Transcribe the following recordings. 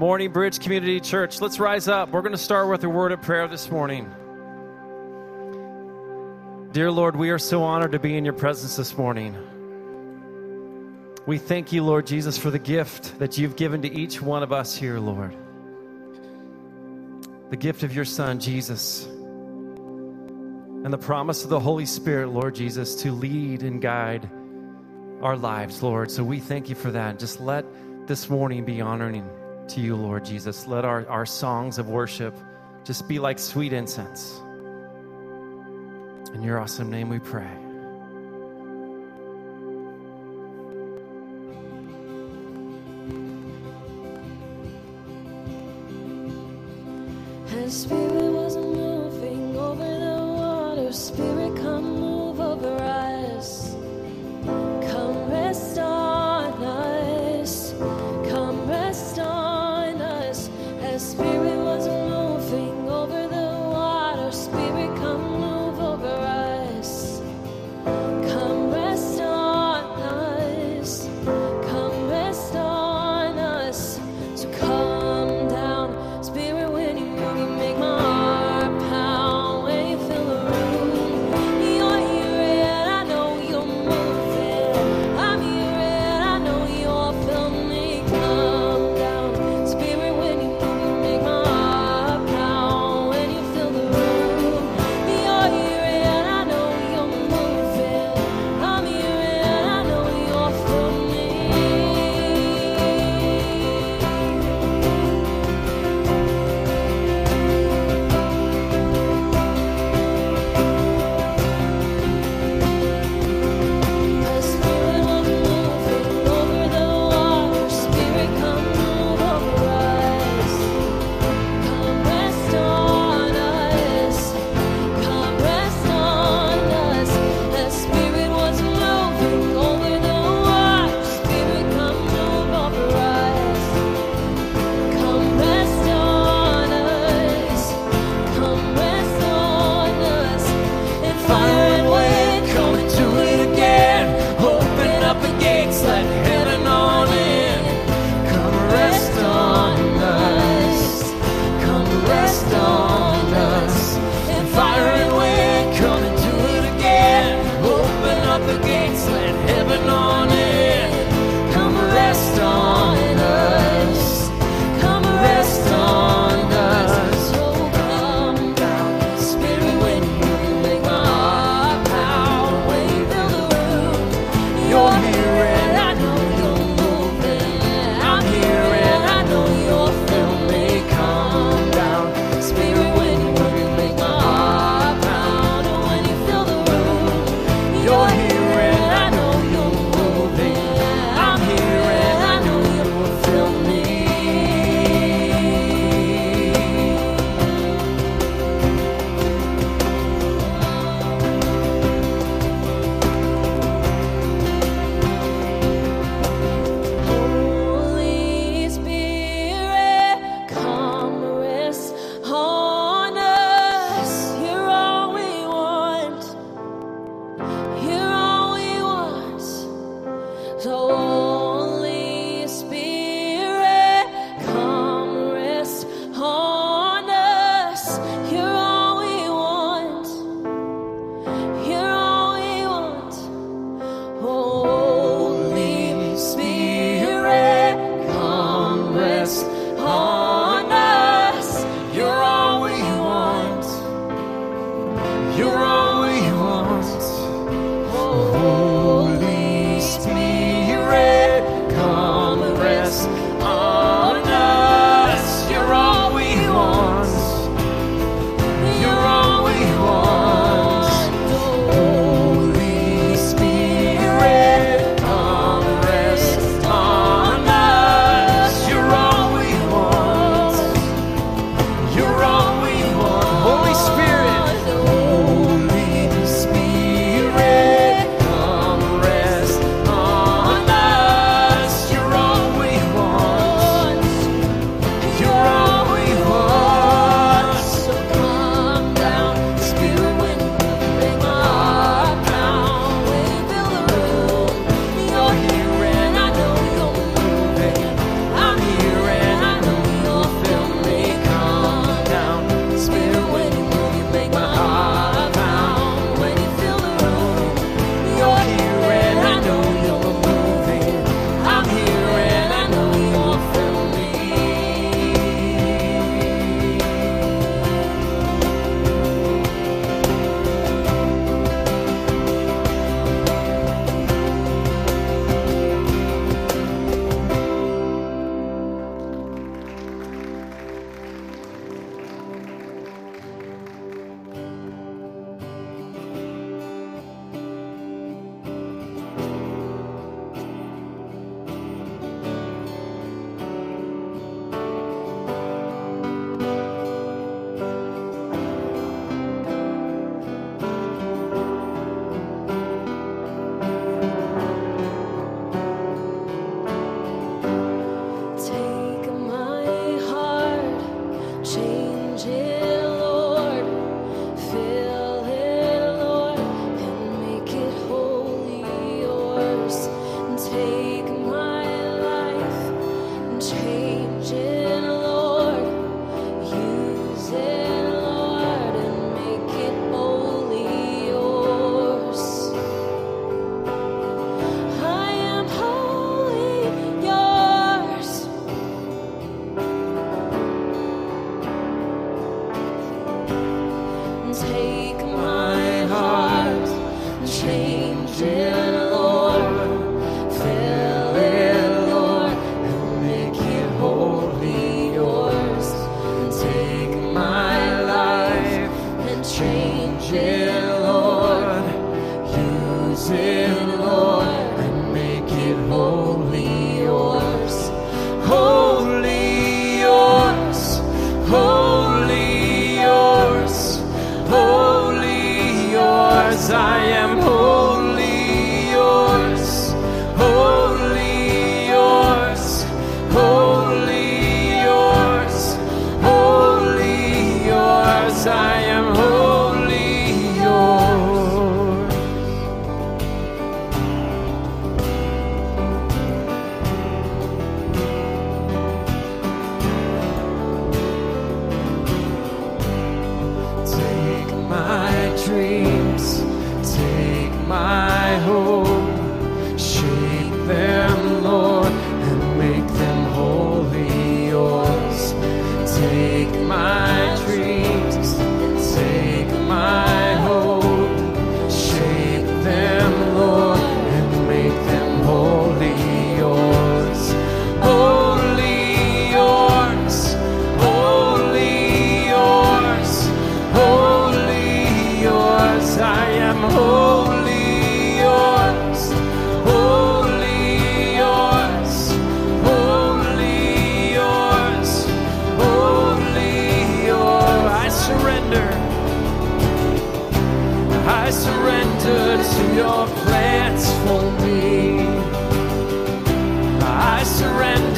Morning Bridge Community Church. Let's rise up. We're going to start with a word of prayer this morning. Dear Lord, we are so honored to be in your presence this morning. We thank you, Lord Jesus, for the gift that you've given to each one of us here, Lord. The gift of your Son, Jesus, and the promise of the Holy Spirit, Lord Jesus, to lead and guide our lives, Lord. So we thank you for that. Just let this morning be honoring to you, Lord Jesus. Let our, our songs of worship just be like sweet incense. In your awesome name we pray.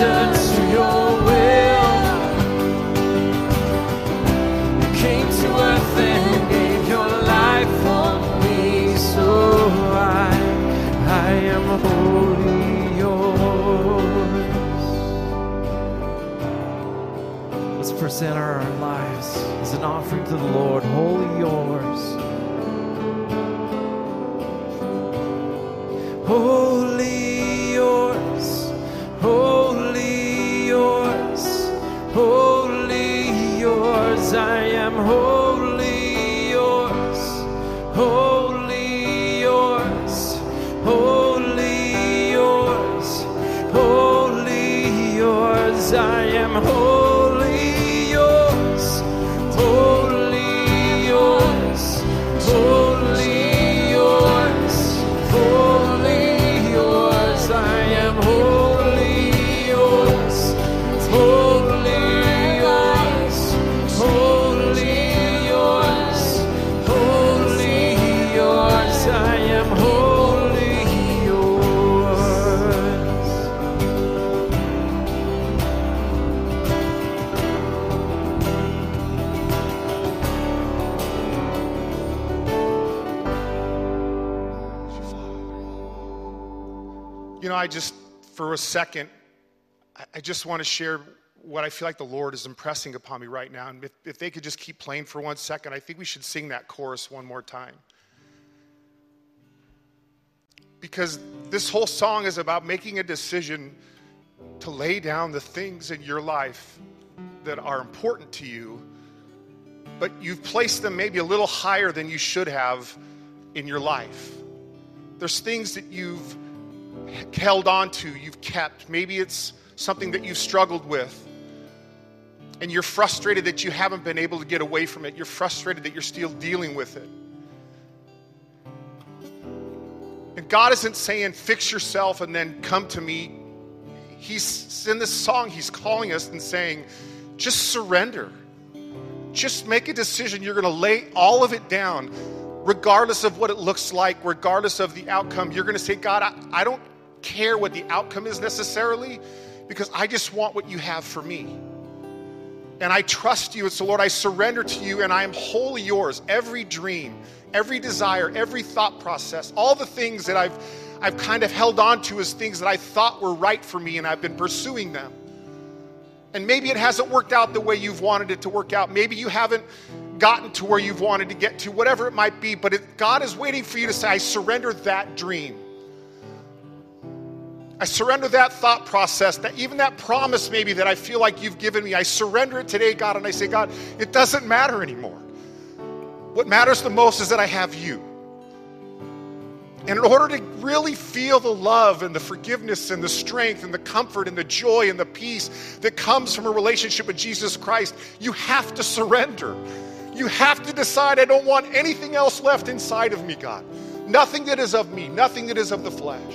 to your will. You came to earth and gave your life for me, so I, I am yours. Let's present our lives as an offering to the Lord, wholly yours. Know, I just, for a second, I- just want to share what I feel like the Lord is impressing upon me right now. And if, if they could just keep playing for one second, I think we should sing that chorus one more time. Because this whole song is about making a decision to lay down the things in your life that are important to you, but you've placed them maybe a little higher than you should have in your life. There's things that you've held on to, you've kept. Maybe it's something that you've struggled with. And you're frustrated that you haven't been able to get away from it. You're frustrated that you're still dealing with it. And God isn't saying, fix yourself and then come to me. He's in this song, He's calling us and saying, just surrender. Just make a decision. You're going to lay all of it down, regardless of what it looks like, regardless of the outcome. You're going to say, God, I, I don't care what the outcome is necessarily because I just want what you have for me. And I trust you. And so, Lord, I surrender to you and I am wholly yours. Every dream, every desire, every thought process, all the things that I've, I've kind of held on to as things that I thought were right for me and I've been pursuing them. And maybe it hasn't worked out the way you've wanted it to work out. Maybe you haven't gotten to where you've wanted to get to, whatever it might be. But God is waiting for you to say, I surrender that dream. I surrender that thought process, that even that promise maybe that I feel like you've given me. I surrender it today, God, and I say, God, it doesn't matter anymore. What matters the most is that I have you. And in order to really feel the love and the forgiveness and the strength and the comfort and the joy and the peace that comes from a relationship with Jesus Christ, you have to surrender. You have to decide, I don't want anything else left inside of me, God. Nothing that is of me, nothing that is of the flesh.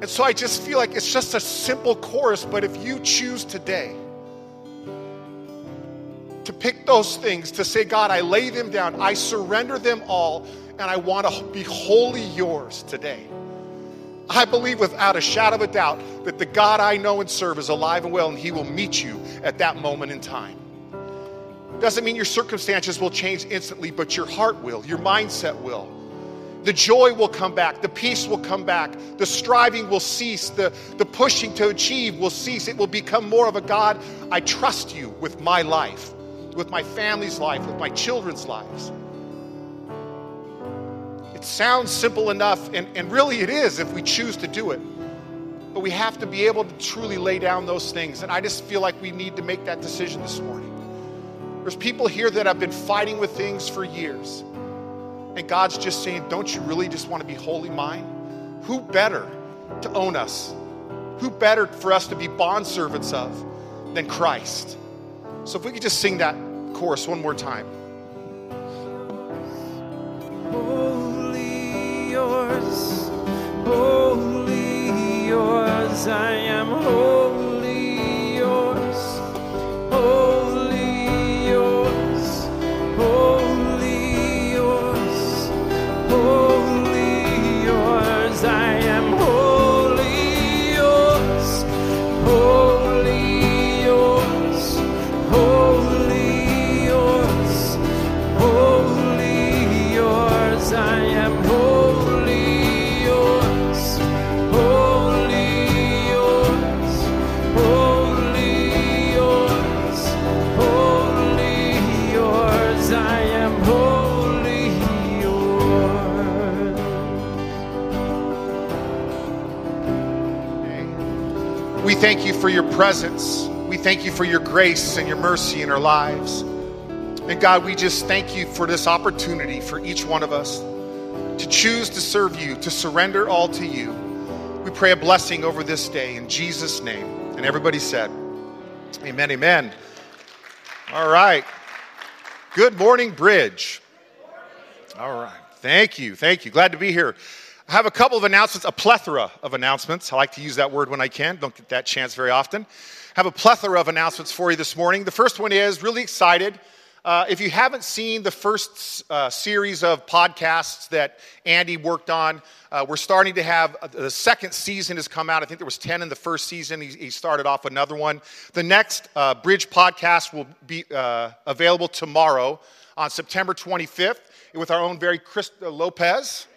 And so I just feel like it's just a simple chorus, but if you choose today to pick those things, to say, God, I lay them down, I surrender them all, and I want to be wholly yours today. I believe without a shadow of a doubt that the God I know and serve is alive and well, and He will meet you at that moment in time. Doesn't mean your circumstances will change instantly, but your heart will, your mindset will. The joy will come back, the peace will come back, the striving will cease, the, the pushing to achieve will cease. It will become more of a God, I trust you with my life, with my family's life, with my children's lives. It sounds simple enough, and, and really it is if we choose to do it. But we have to be able to truly lay down those things. And I just feel like we need to make that decision this morning. There's people here that have been fighting with things for years. And God's just saying, Don't you really just want to be wholly mine? Who better to own us? Who better for us to be bondservants of than Christ? So if we could just sing that chorus one more time. Wholly yours, wholly yours, I am wholly presence. We thank you for your grace and your mercy in our lives. And God, we just thank you for this opportunity for each one of us to choose to serve you, to surrender all to you. We pray a blessing over this day in Jesus' name. And everybody said, Amen, amen. All right. Good morning, Bridge. All right. Thank you. Thank you. Glad to be here. I have a couple of announcements, a plethora of announcements. I like to use that word when I can. Don't get that chance very often. I have a plethora of announcements for you this morning. The first one is really excited. Uh, if you haven't seen the first uh, series of podcasts that Andy worked on, uh, we're starting to have uh, the second season has come out. I think there was 10 in the first season. He, he started off another one. The next uh, Bridge podcast will be uh, available tomorrow on September 25th with our own very Chris Lopez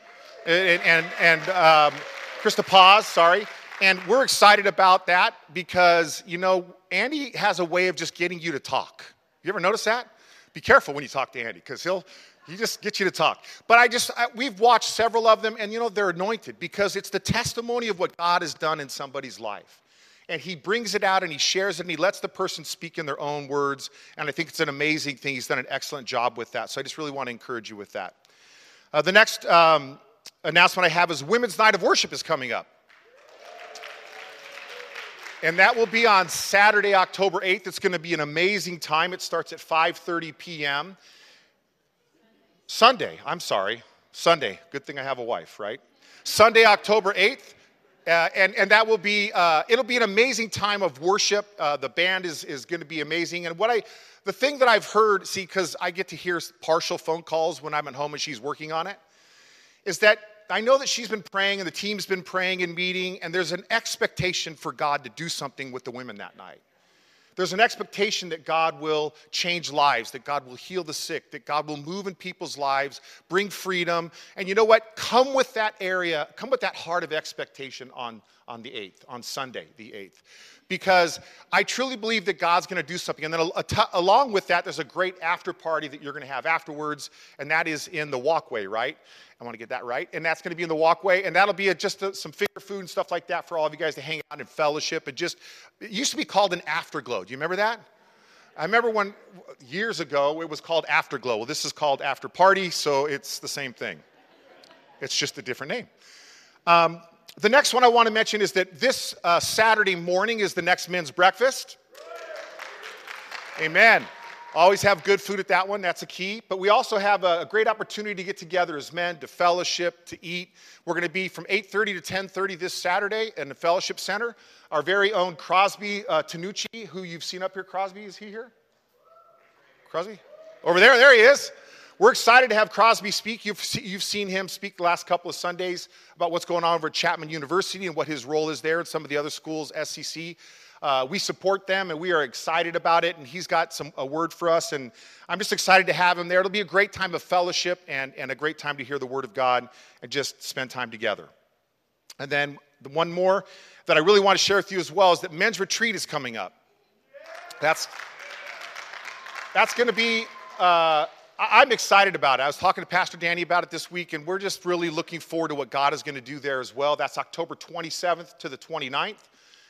and, and, and um, Krista Paz, sorry. And we're excited about that because, you know, Andy has a way of just getting you to talk. You ever notice that? Be careful when you talk to Andy because he'll he just gets you to talk. But I just I, we've watched several of them, and you know they're anointed because it's the testimony of what God has done in somebody's life, and He brings it out and He shares it and He lets the person speak in their own words. And I think it's an amazing thing. He's done an excellent job with that. So I just really want to encourage you with that. Uh, the next um, announcement I have is Women's Night of Worship is coming up. And that will be on Saturday, October 8th. It's going to be an amazing time. It starts at 5:30 p.m. Sunday, I'm sorry, Sunday. Good thing I have a wife, right? Sunday, October 8th. Uh, and, and that will be uh, it'll be an amazing time of worship uh, the band is, is going to be amazing and what i the thing that i've heard see because i get to hear partial phone calls when i'm at home and she's working on it is that I know that she's been praying and the team's been praying and meeting, and there's an expectation for God to do something with the women that night. There's an expectation that God will change lives, that God will heal the sick, that God will move in people's lives, bring freedom. And you know what? Come with that area, come with that heart of expectation on, on the 8th, on Sunday, the 8th because I truly believe that God's going to do something. And then along with that, there's a great after party that you're going to have afterwards, and that is in the walkway, right? I want to get that right. And that's going to be in the walkway, and that'll be a, just a, some finger food and stuff like that for all of you guys to hang out and fellowship. It just it used to be called an afterglow. Do you remember that? I remember when years ago it was called Afterglow. Well, this is called After Party, so it's the same thing. It's just a different name. Um, the next one I want to mention is that this uh, Saturday morning is the next men's breakfast. Amen. Always have good food at that one. That's a key. But we also have a, a great opportunity to get together as men, to fellowship, to eat. We're going to be from 8:30 to 10:30 this Saturday in the Fellowship Center. Our very own Crosby uh, Tanucci, who you've seen up here. Crosby, is he here? Crosby, over there. There he is. We're excited to have Crosby speak. You've, you've seen him speak the last couple of Sundays about what's going on over at Chapman University and what his role is there and some of the other schools, SCC. Uh, we support them and we are excited about it. And he's got some a word for us, and I'm just excited to have him there. It'll be a great time of fellowship and, and a great time to hear the word of God and just spend time together. And then the one more that I really want to share with you as well is that men's retreat is coming up. That's that's going to be. Uh, I'm excited about it. I was talking to Pastor Danny about it this week, and we're just really looking forward to what God is going to do there as well. That's October 27th to the 29th.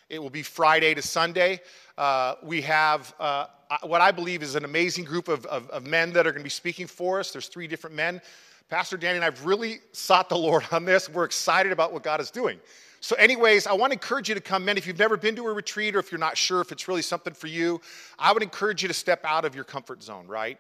It will be Friday to Sunday. Uh, we have uh, what I believe is an amazing group of, of, of men that are going to be speaking for us. There's three different men. Pastor Danny and I've really sought the Lord on this. We're excited about what God is doing. So, anyways, I want to encourage you to come in. If you've never been to a retreat or if you're not sure if it's really something for you, I would encourage you to step out of your comfort zone, right?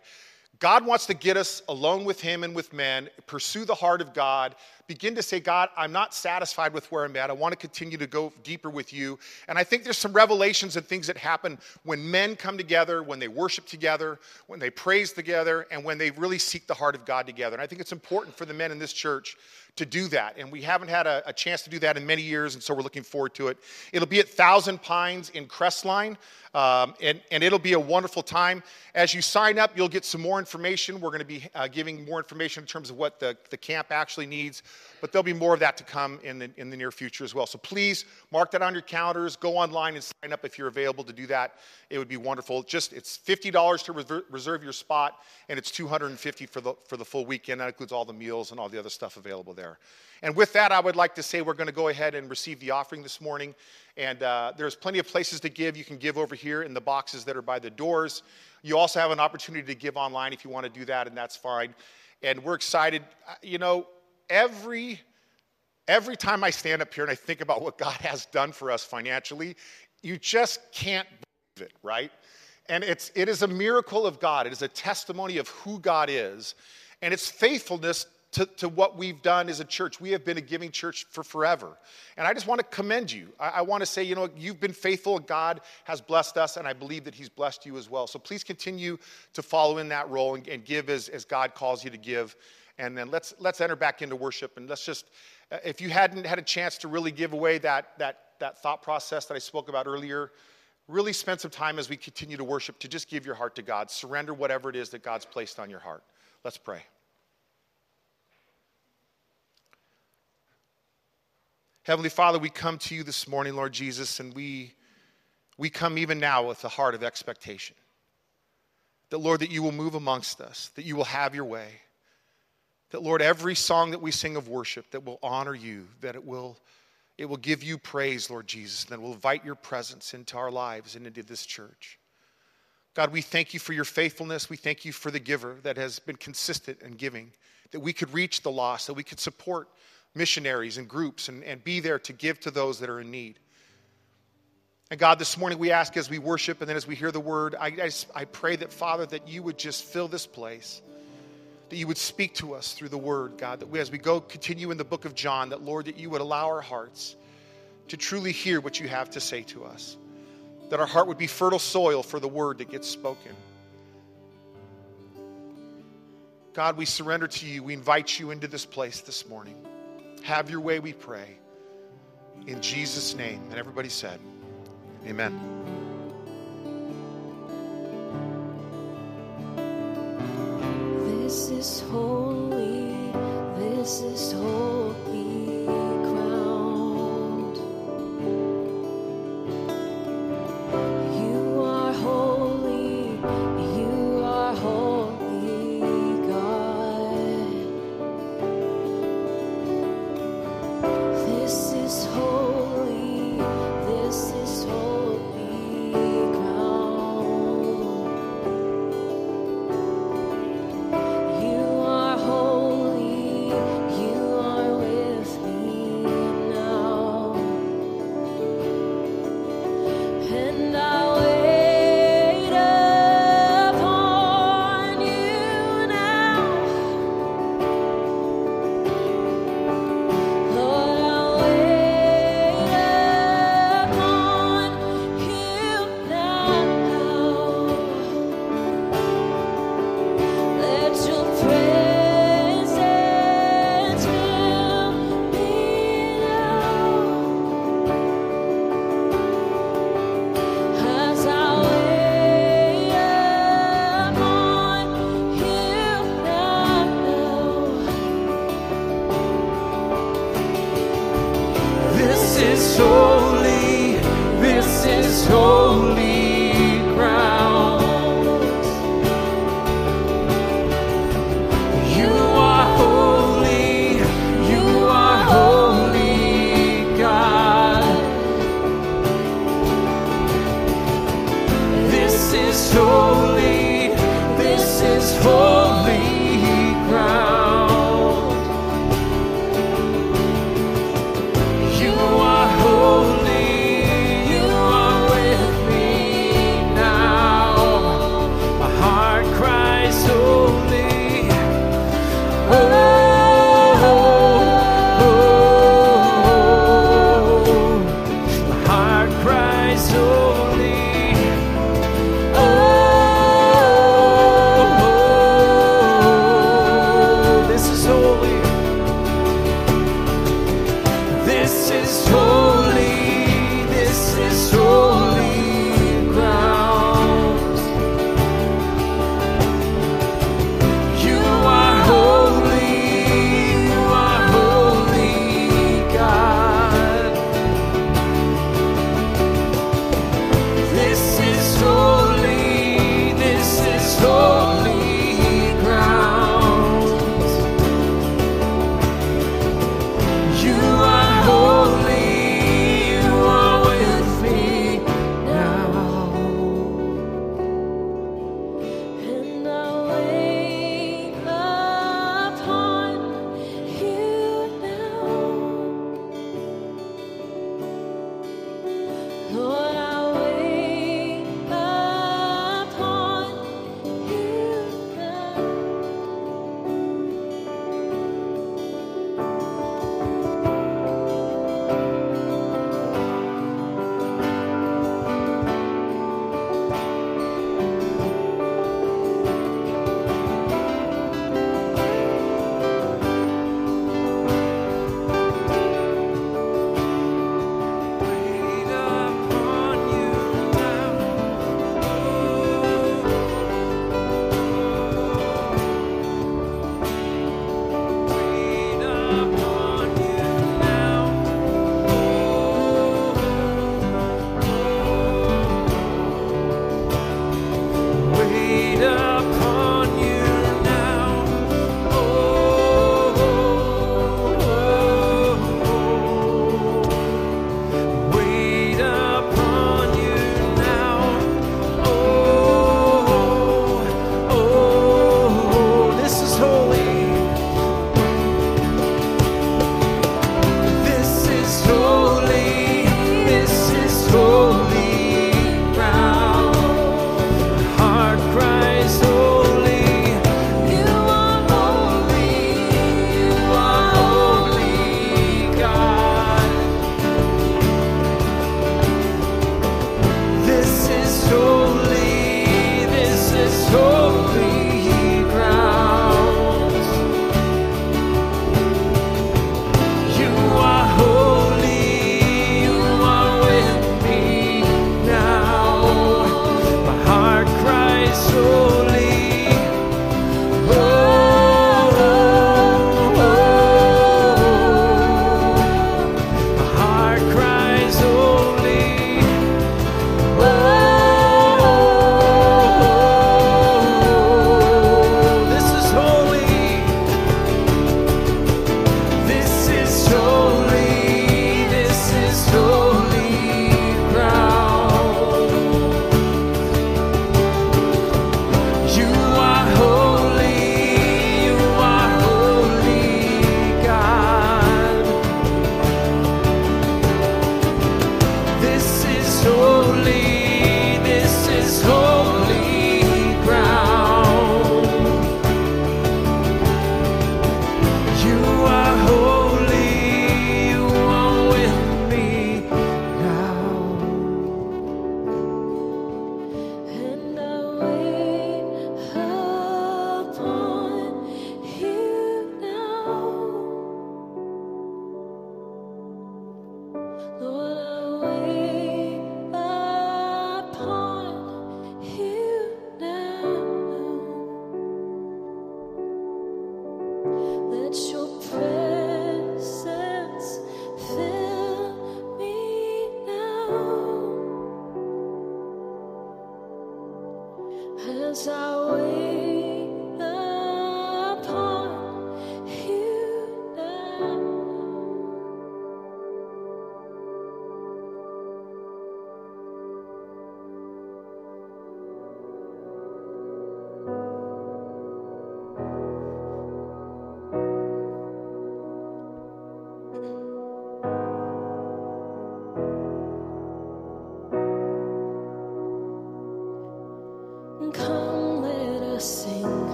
God wants to get us alone with Him and with men, pursue the heart of God, begin to say, God, I'm not satisfied with where I'm at. I want to continue to go deeper with you. And I think there's some revelations and things that happen when men come together, when they worship together, when they praise together, and when they really seek the heart of God together. And I think it's important for the men in this church to do that. And we haven't had a, a, chance to do that in many years, and so we're looking forward to it. It'll be at Thousand Pines in Crestline, um, and, and it'll be a wonderful time. As you sign up, you'll get some more information. We're going to be uh, giving more information in terms of what the, the camp actually needs, but there'll be more of that to come in the, in the near future as well. So please mark that on your calendars. Go online and sign up if you're available to do that. It would be wonderful. Just it's $50 to reserve your spot, and it's 250 for the, for the full weekend. That includes all the meals and all the other stuff available there. There. And with that, I would like to say we're going to go ahead and receive the offering this morning. And uh, there's plenty of places to give. You can give over here in the boxes that are by the doors. You also have an opportunity to give online if you want to do that, and that's fine. And we're excited. Uh, you know, every every time I stand up here and I think about what God has done for us financially, you just can't believe it, right? And it's it is a miracle of God. It is a testimony of who God is, and it's faithfulness to, to what we've done as a church. We have been a giving church for forever. And I just want to commend you. I, I want to say, you know, you've been faithful. God has blessed us, and I believe that He's blessed you as well. So please continue to follow in that role and, and give as, as God calls you to give. And then let's, let's enter back into worship. And let's just, uh, if you hadn't had a chance to really give away that, that, that thought process that I spoke about earlier, really spend some time as we continue to worship to just give your heart to God. Surrender whatever it is that God's placed on your heart. Let's pray. Heavenly Father, we come to you this morning, Lord Jesus, and we, we come even now with a heart of expectation. That, Lord, that you will move amongst us, that you will have your way. That, Lord, every song that we sing of worship that will honor you, that it will, it will give you praise, Lord Jesus, and that will invite your presence into our lives and into this church. God, we thank you for your faithfulness. We thank you for the giver that has been consistent in giving, that we could reach the lost, that we could support missionaries and groups and, and be there to give to those that are in need. And God, this morning we ask as we worship and then as we hear the word, I, I, I pray that, Father, that you would just fill this place, that you would speak to us through the word, God, that we, as we go continue in the book of John, that, Lord, that you would allow our hearts to truly hear what you have to say to us, that our heart would be fertile soil for the word that gets spoken. God, we surrender to you. We invite you into this place this morning. Have your way, we pray. In Jesus' name. And everybody said, Amen. This is holy, this is holy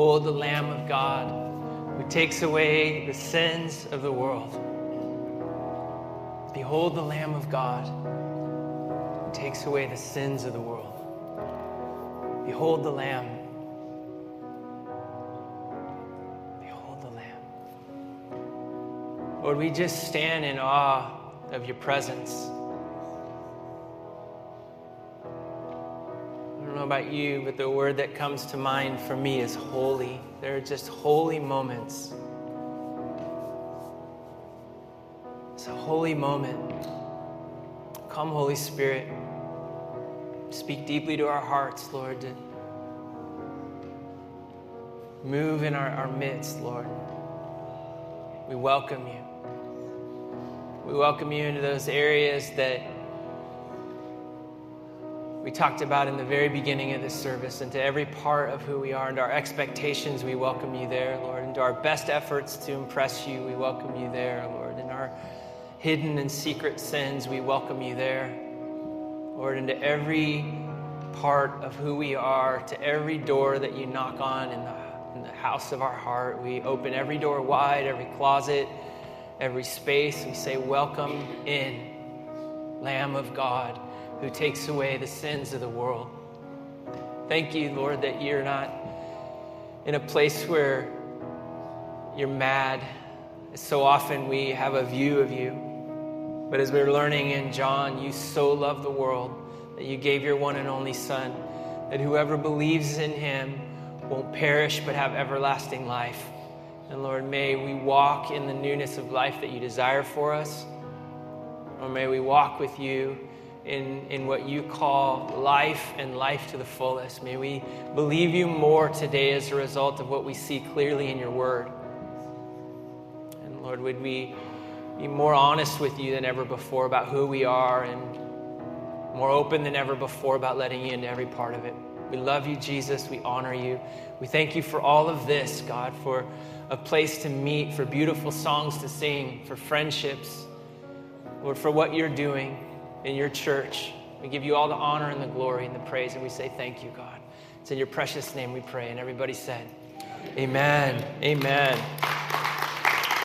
Behold the Lamb of God who takes away the sins of the world. Behold the Lamb of God who takes away the sins of the world. Behold the Lamb. Behold the Lamb. Lord, we just stand in awe of your presence. About you, but the word that comes to mind for me is holy. There are just holy moments. It's a holy moment. Come, Holy Spirit. Speak deeply to our hearts, Lord. Move in our, our midst, Lord. We welcome you. We welcome you into those areas that we talked about in the very beginning of this service, into every part of who we are, and our expectations, we welcome you there, Lord. Into our best efforts to impress you, we welcome you there, Lord. In our hidden and secret sins, we welcome you there. Lord, into every part of who we are, to every door that you knock on in the, in the house of our heart, we open every door wide, every closet, every space. We say, Welcome in, Lamb of God who takes away the sins of the world. Thank you, Lord, that you're not in a place where you're mad. So often we have a view of you. But as we're learning in John, you so love the world that you gave your one and only Son, that whoever believes in him won't perish but have everlasting life. And Lord, may we walk in the newness of life that you desire for us. Or may we walk with you in, in what you call life and life to the fullest. May we believe you more today as a result of what we see clearly in your word. And Lord, would we be more honest with you than ever before about who we are and more open than ever before about letting you into every part of it. We love you, Jesus. We honor you. We thank you for all of this, God, for a place to meet, for beautiful songs to sing, for friendships, Lord, for what you're doing in your church. We give you all the honor and the glory and the praise, and we say thank you, God. It's in your precious name we pray. And everybody said, Amen. Amen.